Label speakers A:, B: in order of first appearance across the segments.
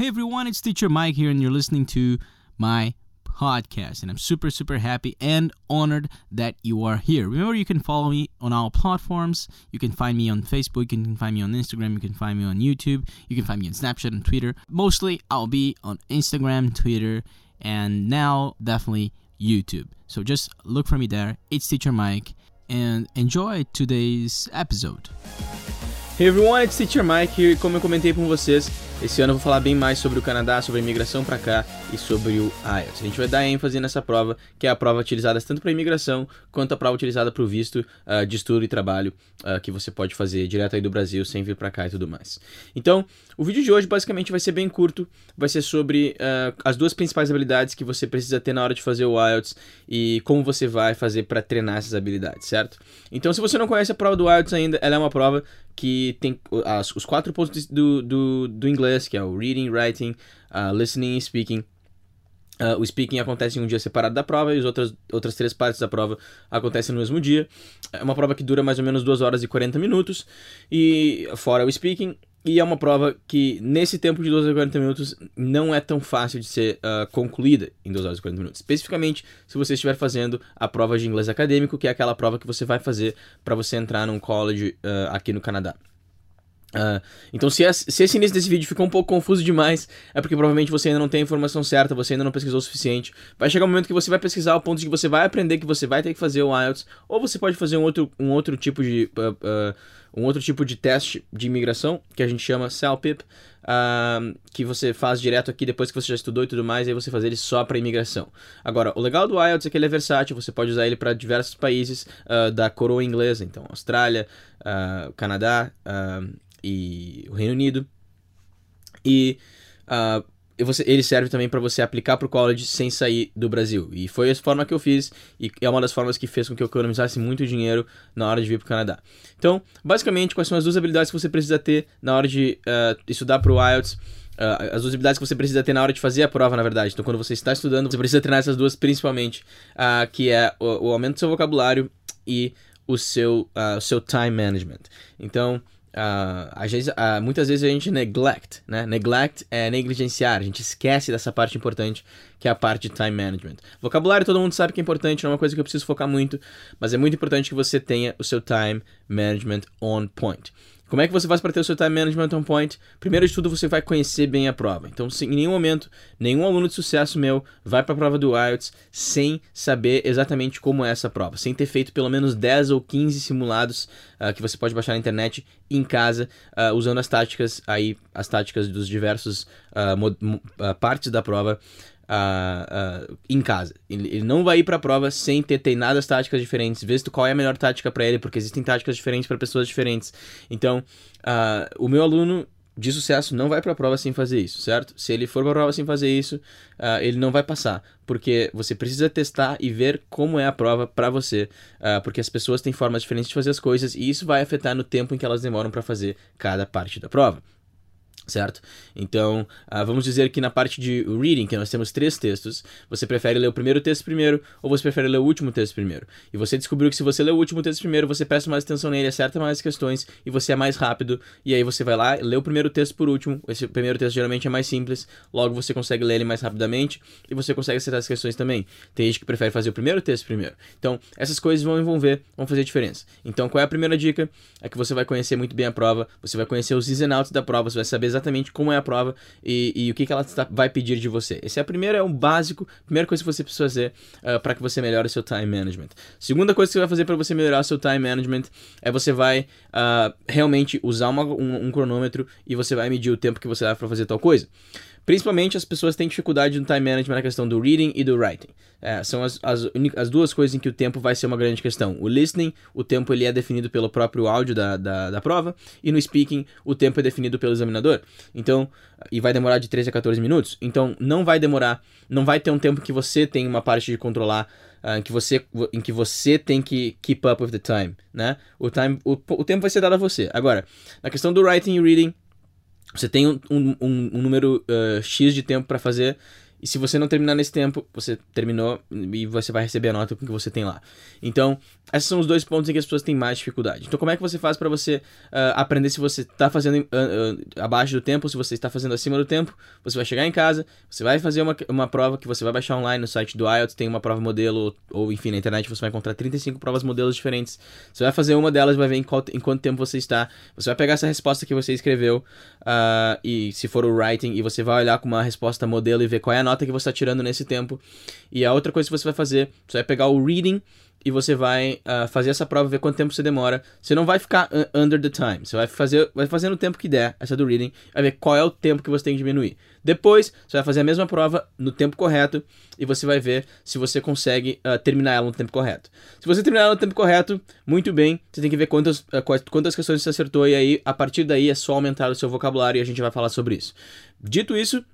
A: Hey everyone, it's Teacher Mike here, and you're listening to my podcast. And I'm super, super happy and honored that you are here. Remember, you can follow me on all platforms. You can find me on Facebook, you can find me on Instagram, you can find me on YouTube, you can find me on Snapchat and Twitter. Mostly, I'll be on Instagram, Twitter, and now definitely YouTube. So just look for me there. It's Teacher Mike, and enjoy today's episode.
B: Hey everyone, it's Teacher Mike here. Como eu comentei com vocês, esse ano eu vou falar bem mais sobre o Canadá, sobre a imigração para cá e sobre o IELTS. A gente vai dar ênfase nessa prova, que é a prova utilizada tanto para imigração quanto a prova utilizada para o visto uh, de estudo e trabalho uh, que você pode fazer direto aí do Brasil sem vir para cá e tudo mais. Então, o vídeo de hoje basicamente vai ser bem curto, vai ser sobre uh, as duas principais habilidades que você precisa ter na hora de fazer o IELTS e como você vai fazer para treinar essas habilidades, certo? Então, se você não conhece a prova do IELTS ainda, ela é uma prova que tem as, os quatro pontos do, do, do inglês, que é o reading, writing, uh, listening e speaking. Uh, o speaking acontece em um dia separado da prova e as outras, outras três partes da prova acontecem no mesmo dia. É uma prova que dura mais ou menos 2 horas e 40 minutos, e fora o speaking. E é uma prova que, nesse tempo de 2 horas e 40 minutos, não é tão fácil de ser uh, concluída em 2 horas e 40 minutos. Especificamente se você estiver fazendo a prova de inglês acadêmico, que é aquela prova que você vai fazer para você entrar num college uh, aqui no Canadá. Uh, então, se, se, esse início desse vídeo ficou um pouco confuso demais, é porque provavelmente você ainda não tem a informação certa, você ainda não pesquisou o suficiente. Vai chegar um momento que você vai pesquisar ao ponto de que você vai aprender que você vai ter que fazer o IELTS, ou você pode fazer um outro, um outro tipo de. Uh, uh, um outro tipo de teste de imigração, que a gente chama CELPIP, que você faz direto aqui depois que você já estudou e tudo mais, aí você faz ele só para imigração. Agora, o legal do IELTS é que ele é versátil, você pode usar ele para diversos países da coroa inglesa, então Austrália, Canadá e o Reino Unido. E uh, você, ele serve também para você aplicar para o college sem sair do Brasil. E foi a forma que eu fiz, e é uma das formas que fez com que eu economizasse muito dinheiro na hora de vir para o Canadá. Então, basicamente, quais são as duas habilidades que você precisa ter na hora de uh, estudar para o IELTS? Uh, as duas habilidades que você precisa ter na hora de fazer a prova, na verdade. Então, quando você está estudando, você precisa treinar essas duas principalmente, uh, que é o, o, aumento do seu vocabulário e o seu, o seu time management. Então, Uh, às vezes, uh, muitas vezes a gente neglect, né? Neglect é negligenciar, a gente esquece dessa parte importante que é a parte de time management. Vocabulário todo mundo sabe que é importante, não é uma coisa que eu preciso focar muito, mas é muito importante que você tenha o seu time management on point. Como é que você faz para ter o seu time management on point? Primeiro de tudo, você vai conhecer bem a prova. Então, em nenhum momento, nenhum aluno de sucesso meu vai para a prova do IELTS sem saber exatamente como é essa prova, sem ter feito pelo menos 10 ou 15 simulados uh, que você pode baixar na internet em casa, uh, usando as táticas aí, as táticas dos diversos uh, partes da prova uh, uh, em casa. Ele, ele, não vai ir para a prova sem ter treinado as táticas diferentes, ver qual é a melhor tática para ele, porque existem táticas diferentes para pessoas diferentes. Então, o meu aluno de sucesso não vai para a prova sem fazer isso, certo? Se ele for para a prova sem fazer isso, uh, ele não vai passar, porque você precisa testar e ver como é a prova para você, uh, porque as pessoas têm formas diferentes de fazer as coisas e isso vai afetar no tempo em que elas demoram para fazer cada parte da prova certo? Então, uh, vamos dizer que na parte de reading, que nós temos três textos, você prefere ler o primeiro texto primeiro ou você prefere ler o último texto primeiro. E você descobriu que se você ler o último texto primeiro, você presta mais atenção nele, acerta mais questões e você é mais rápido. E aí você vai lá, lê o primeiro texto por último. Esse primeiro texto geralmente é mais simples, logo você consegue ler ele mais rapidamente e você consegue acertar as questões também. Tem gente que prefere fazer o primeiro texto primeiro. Então, essas coisas vão envolver, vão fazer diferença. Então, qual é a primeira dica? É que você vai conhecer muito bem a prova, você vai conhecer os ins and outs da prova, você vai saber exatamente exatamente como é a prova e, e o que, que ela tá, vai pedir de você. Esse é a primeira, é o básico, primeira coisa que você precisa fazer uh, para que você melhore seu time management. Segunda coisa que você vai fazer para você melhorar seu time management é você vai uh, realmente usar uma, um, um cronômetro e você vai medir o tempo que você leva para fazer tal coisa. Principalmente as pessoas têm dificuldade no time management na questão do reading e do writing. É, são as, as, as, duas coisas em que o tempo vai ser uma grande questão. O listening, o tempo ele é definido pelo próprio áudio da, da, da prova, e no speaking, o tempo é definido pelo examinador. Então, e vai demorar de 13 a 14 minutos. Então, não vai demorar, não vai ter um tempo que você tem uma parte de controlar. Uh, em, que você, em que você tem que keep up with the time, né? O, time, o, o tempo vai ser dado a você. Agora, na questão do writing e reading, você tem um, um, um número uh, X de tempo para fazer e se você não terminar nesse tempo, você terminou e você vai receber a nota com que você tem lá. Então, esses são os dois pontos em que as pessoas têm mais dificuldade. Então, como é que você faz para você uh, aprender se você está fazendo uh, uh, abaixo do tempo, se você está fazendo acima do tempo? Você vai chegar em casa, você vai fazer uma, uma prova que você vai baixar online no site do IELTS, tem uma prova modelo, ou enfim, na internet você vai encontrar 35 provas modelos diferentes. Você vai fazer uma delas, vai ver em, qual, em quanto tempo você está. Você vai pegar essa resposta que você escreveu, e se for o writing, e você vai olhar com uma resposta modelo e ver qual é a nota que você está tirando nesse tempo. E a outra coisa que você vai fazer, você vai pegar o reading e você vai uh, fazer essa prova, ver quanto tempo você demora. Você não vai ficar under the time. Você vai fazer, vai fazer no tempo que der, essa do reading, vai ver qual é o tempo que você tem que diminuir. Depois, você vai fazer a mesma prova no tempo correto e você vai ver se você consegue uh, terminar ela no tempo correto. Se você terminar ela no tempo correto, muito bem, você tem que ver quantas, uh, quantas questões você acertou e aí, a partir daí, é só aumentar o seu vocabulário e a gente vai falar sobre isso. Dito isso,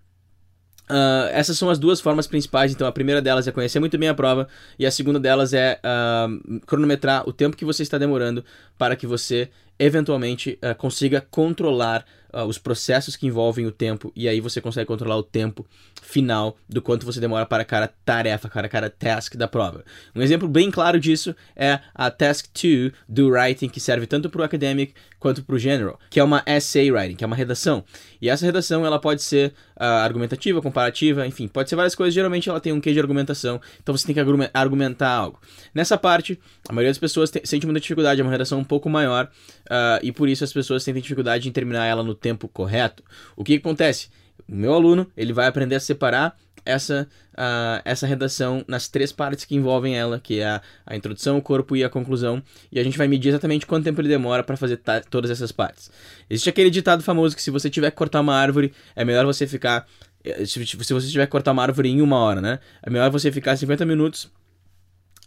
B: Uh, essas são as duas formas principais. Então, a primeira delas é conhecer muito bem a prova, e a segunda delas é uh, cronometrar o tempo que você está demorando para que você eventualmente uh, consiga controlar uh, os processos que envolvem o tempo e aí você consegue controlar o tempo final do quanto você demora para cada tarefa, para cada task da prova. Um exemplo bem claro disso é a Task 2 do Writing, que serve tanto para o Academic quanto para o General, que é uma essay writing, que é uma redação. E essa redação ela pode ser uh, argumentativa, comparativa, enfim, pode ser várias coisas. Geralmente ela tem um quê de argumentação, então você tem que argumentar algo. Nessa parte, a maioria das pessoas sente muita dificuldade, é uma redação um pouco maior uh, e por isso as pessoas sentem dificuldade em terminar ela no tempo correto. O que, acontece? O meu aluno ele vai aprender a separar essa, uh, essa redação nas três partes que envolvem ela, que é a, a, introdução, o corpo e a conclusão, e a gente vai medir exatamente quanto tempo ele demora para fazer todas essas partes. Existe aquele ditado famoso que se você tiver que cortar uma árvore, é melhor você ficar eh, se, se você tiver que cortar uma árvore em uma hora, né? É melhor você ficar 50 minutos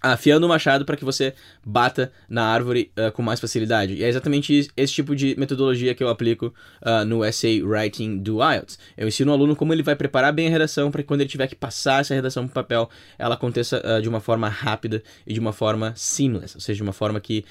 B: afiando o machado para que você bata na árvore uh, com mais facilidade. E é exatamente esse tipo de metodologia que eu aplico uh, no essay writing do IELTS. Eu ensino o aluno como ele vai preparar bem a redação para que quando ele tiver que passar essa redação para papel, ela aconteça uh, de uma forma rápida e de uma forma seamless, ou seja, de uma forma que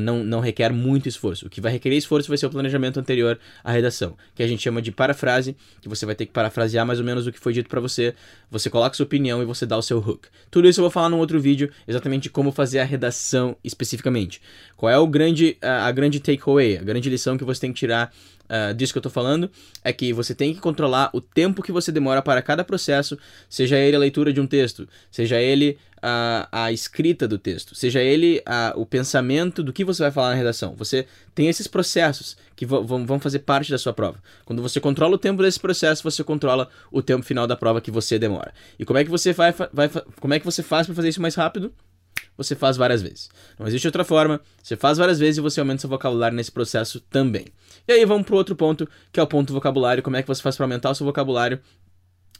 B: não, não requer muito esforço. O que vai requerer esforço vai ser o planejamento anterior à redação, que a gente chama de parafrase, que você vai ter que parafrasear mais ou menos o que foi dito para você, você coloca sua opinião e você dá o seu hook. Tudo isso eu vou falar num outro vídeo exatamente como fazer a redação especificamente. Qual é o grande, a, a grande takeaway, a grande lição que você tem que tirar uh, disso que eu estou falando é que você tem que controlar o tempo que você demora para cada processo, seja ele a leitura de um texto, seja ele a, a escrita do texto, seja ele a, o pensamento do que você vai falar na redação. Você tem esses processos que vão, vão fazer parte da sua prova. Quando você controla o tempo desse processo, você controla o tempo final da prova que você demora. E como é que você vai, vai como é que você faz para fazer isso mais rápido? Você faz várias vezes. Não existe outra forma, você faz várias vezes e você aumenta seu vocabulário nesse processo também. E aí vamos para outro ponto, que é o ponto do vocabulário, como é que você faz para aumentar o seu vocabulário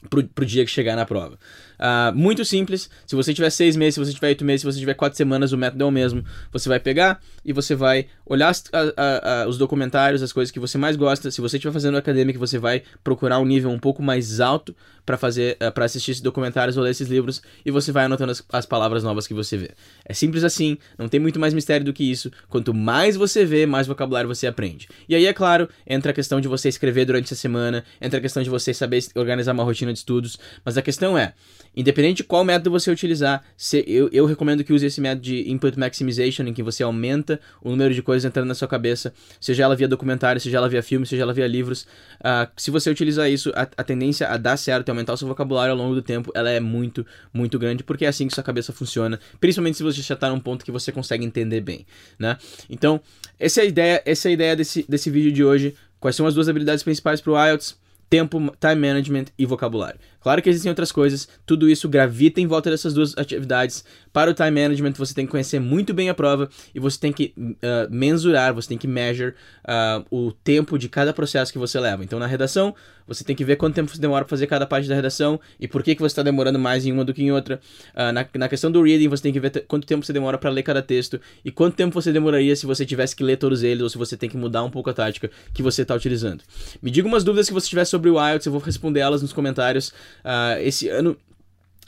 B: pro, dia que chegar na prova. Uh, muito simples, se você tiver seis meses, se você tiver oito meses, se você tiver quatro semanas, o método é o mesmo. Você vai pegar e você vai olhar as, a, a, os documentários, as coisas que você mais gosta. Se você estiver fazendo acadêmico, você vai procurar um nível um pouco mais alto para fazer, uh, para assistir esses documentários ou ler esses livros e você vai anotando as, as palavras novas que você vê. É simples assim, não tem muito mais mistério do que isso. Quanto mais você vê, mais vocabulário você aprende. E aí, é claro, entra a questão de você escrever durante a semana, entra a questão de você saber organizar uma rotina de estudos, mas a questão é, independente de qual método você utilizar, se, eu, eu recomendo que use esse método de input maximization, em que você aumenta o número de coisas entrando na sua cabeça, seja ela via documentário, seja ela via filme, seja ela via livros. Uh, se você utilizar isso, a, a, tendência a dar certo e aumentar o seu vocabulário ao longo do tempo, ela é muito, muito grande, porque é assim que sua cabeça funciona, principalmente se você já está num ponto que você consegue entender bem, né? Então, essa é a ideia, essa é a ideia desse, desse vídeo de hoje. Quais são as duas habilidades principais para o IELTS? Tempo, time management e vocabulário. Claro que existem outras coisas, tudo isso gravita em volta dessas duas atividades. Para o time management, você tem que conhecer muito bem a prova e você tem que uh, mensurar, você tem que measure uh, o tempo de cada processo que você leva. Então, na redação, você tem que ver quanto tempo você demora para fazer cada parte da redação e por que, que você está demorando mais em uma do que em outra. Uh, na, na questão do reading, você tem que ver quanto tempo você demora para ler cada texto e quanto tempo você demoraria se você tivesse que ler todos eles ou se você tem que mudar um pouco a tática que você está utilizando. Me diga umas dúvidas que você tiver sobre o IELTS, eu vou responder elas nos comentários. Uh, esse ano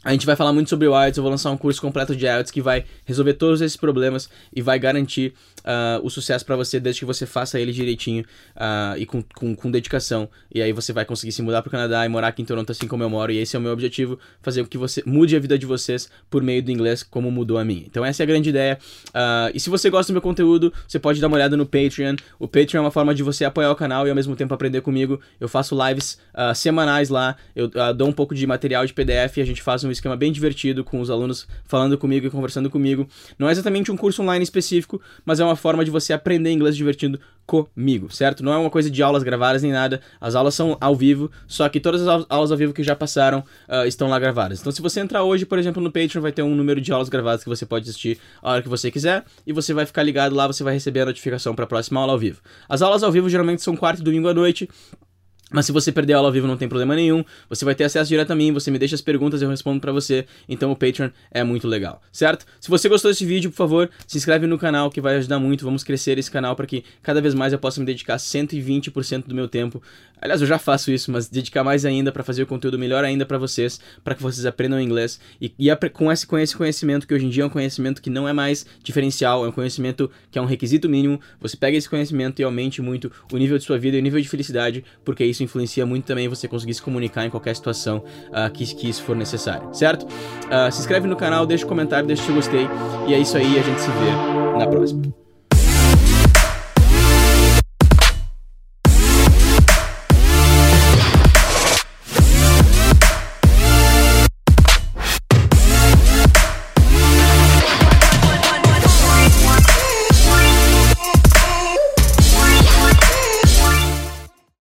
B: A gente vai falar muito sobre o IELTS, eu vou lançar um curso completo de IELTS que vai resolver todos esses problemas e vai garantir uh, o sucesso para você desde que você faça ele direitinho uh, e com, com, com, dedicação. E aí você vai conseguir se mudar para o Canadá e morar aqui em Toronto assim como eu moro. E esse é o meu objetivo, fazer com que você mude a vida de vocês por meio do inglês como mudou a minha. Então essa é a grande ideia. Uh, e se você gosta do meu conteúdo, você pode dar uma olhada no Patreon. O Patreon é uma forma de você apoiar o canal e ao mesmo tempo aprender comigo. Eu faço lives semanais lá, eu dou um pouco de material de PDF e a gente faz um um esquema bem divertido com os alunos falando comigo e conversando comigo. Não é exatamente um curso online específico, mas é uma forma de você aprender inglês divertindo comigo, certo? Não é uma coisa de aulas gravadas nem nada. As aulas são ao vivo, só que todas as aulas ao vivo que já passaram uh, estão lá gravadas. Então, se você entrar hoje, por exemplo, no Patreon, vai ter um número de aulas gravadas que você pode assistir a hora que você quiser e você vai ficar ligado lá, você vai receber a notificação para a próxima aula ao vivo. As aulas ao vivo geralmente são quarta e domingo à noite. Mas se você perder a aula ao vivo não tem problema nenhum, você vai ter acesso direto a mim, você me deixa as perguntas e eu respondo para você, então o Patreon é muito legal, certo? Se você gostou desse vídeo, por favor, se inscreve no canal que vai ajudar muito, vamos crescer esse canal para que cada vez mais eu possa me dedicar 120% do meu tempo. Aliás, eu já faço isso, mas dedicar mais ainda para fazer o conteúdo melhor ainda para vocês, para que vocês aprendam inglês e, e com, esse, com esse conhecimento que hoje em dia é um conhecimento que não é mais diferencial, é um conhecimento que é um requisito mínimo, você pega esse conhecimento e aumente muito o nível de sua vida e o nível de felicidade, porque isso isso influencia muito também você conseguir se comunicar em qualquer situação uh, que, que isso for necessário, certo? Uh, se inscreve no canal, deixa um comentário, deixa o gostei. E é isso aí, a gente se vê na próxima.